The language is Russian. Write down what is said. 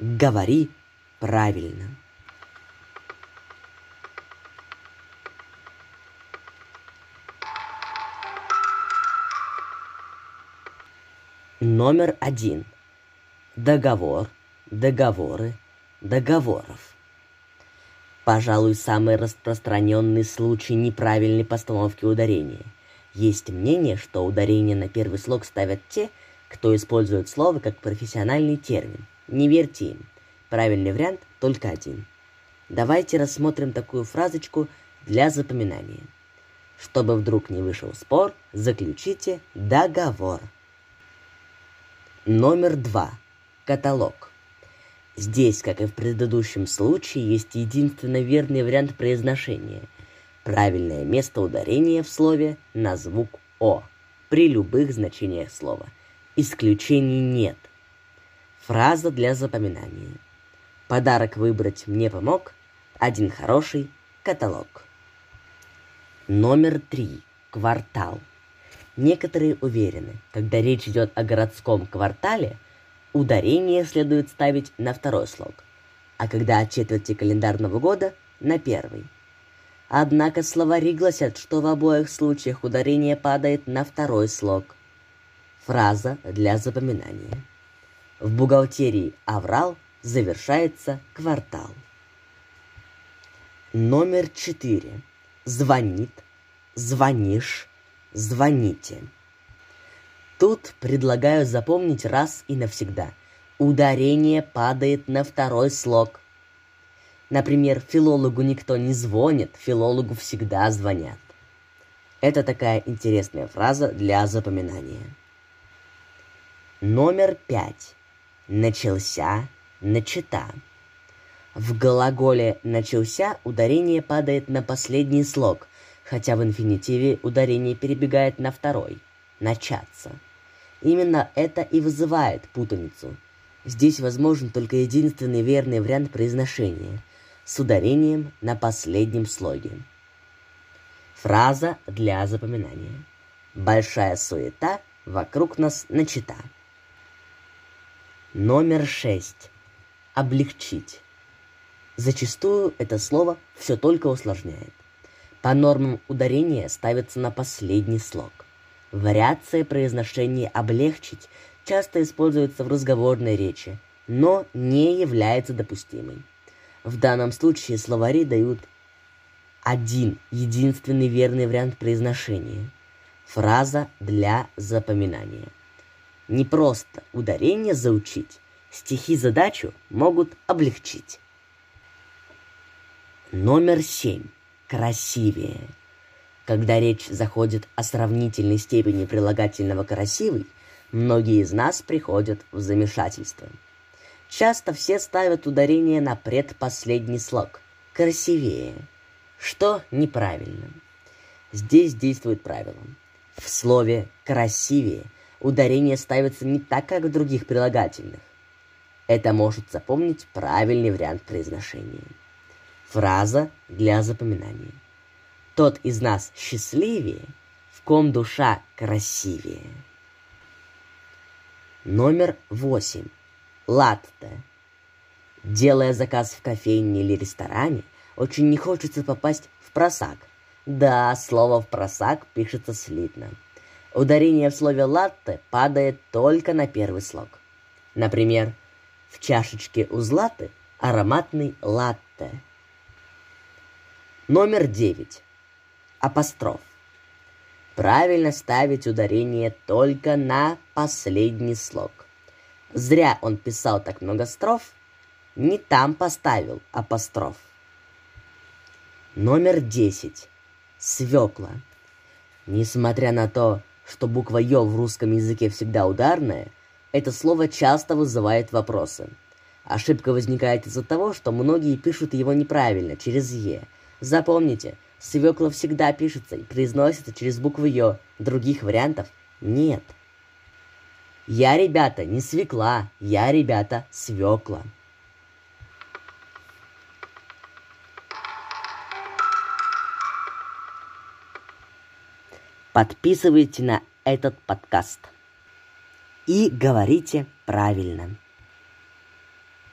Говори правильно. Номер один. Договор, договоры, договоров. Пожалуй, самый распространенный случай неправильной постановки ударения. Есть мнение, что ударение на первый слог ставят те, кто использует слово как профессиональный термин. Не верьте им. Правильный вариант только один. Давайте рассмотрим такую фразочку для запоминания. Чтобы вдруг не вышел спор, заключите договор. Номер два. Каталог. Здесь, как и в предыдущем случае, есть единственно верный вариант произношения. Правильное место ударения в слове на звук «о» при любых значениях слова. Исключений нет. Фраза для запоминания. Подарок выбрать мне помог один хороший каталог. Номер три. Квартал. Некоторые уверены, когда речь идет о городском квартале, ударение следует ставить на второй слог, а когда о четверти календарного года – на первый. Однако словари гласят, что в обоих случаях ударение падает на второй слог. Фраза для запоминания. В бухгалтерии «Аврал» завершается квартал. Номер четыре. Звонит, звонишь, звоните. Тут предлагаю запомнить раз и навсегда. Ударение падает на второй слог. Например, филологу никто не звонит, филологу всегда звонят. Это такая интересная фраза для запоминания. Номер пять. Начался, начата. В глаголе «начался» ударение падает на последний слог, хотя в инфинитиве ударение перебегает на второй – «начаться». Именно это и вызывает путаницу. Здесь возможен только единственный верный вариант произношения с ударением на последнем слоге. Фраза для запоминания. Большая суета вокруг нас начата. Номер шесть. Облегчить. Зачастую это слово все только усложняет. По нормам ударения ставится на последний слог. Вариация произношения «облегчить» часто используется в разговорной речи, но не является допустимой. В данном случае словари дают один, единственный верный вариант произношения. Фраза для запоминания. Не просто ударение заучить, стихи задачу могут облегчить. Номер семь. Красивее. Когда речь заходит о сравнительной степени прилагательного «красивый», многие из нас приходят в замешательство. Часто все ставят ударение на предпоследний слог «красивее», что неправильно. Здесь действует правило. В слове «красивее» ударение ставится не так, как в других прилагательных. Это может запомнить правильный вариант произношения. Фраза для запоминания. Тот из нас счастливее, в ком душа красивее. Номер восемь. Латте. Делая заказ в кофейне или ресторане, очень не хочется попасть в просак. Да, слово «в просак» пишется слитно. Ударение в слове «латте» падает только на первый слог. Например, в чашечке у Златы ароматный латте. Номер девять апостроф. Правильно ставить ударение только на последний слог. Зря он писал так много строф, не там поставил апостроф. Номер 10. Свекла. Несмотря на то, что буква «ё» в русском языке всегда ударная, это слово часто вызывает вопросы. Ошибка возникает из-за того, что многие пишут его неправильно, через «е». Запомните, Свекла всегда пишется и произносится через букву Ё. Других вариантов нет. Я, ребята, не свекла. Я, ребята, свекла. Подписывайте на этот подкаст. И говорите правильно.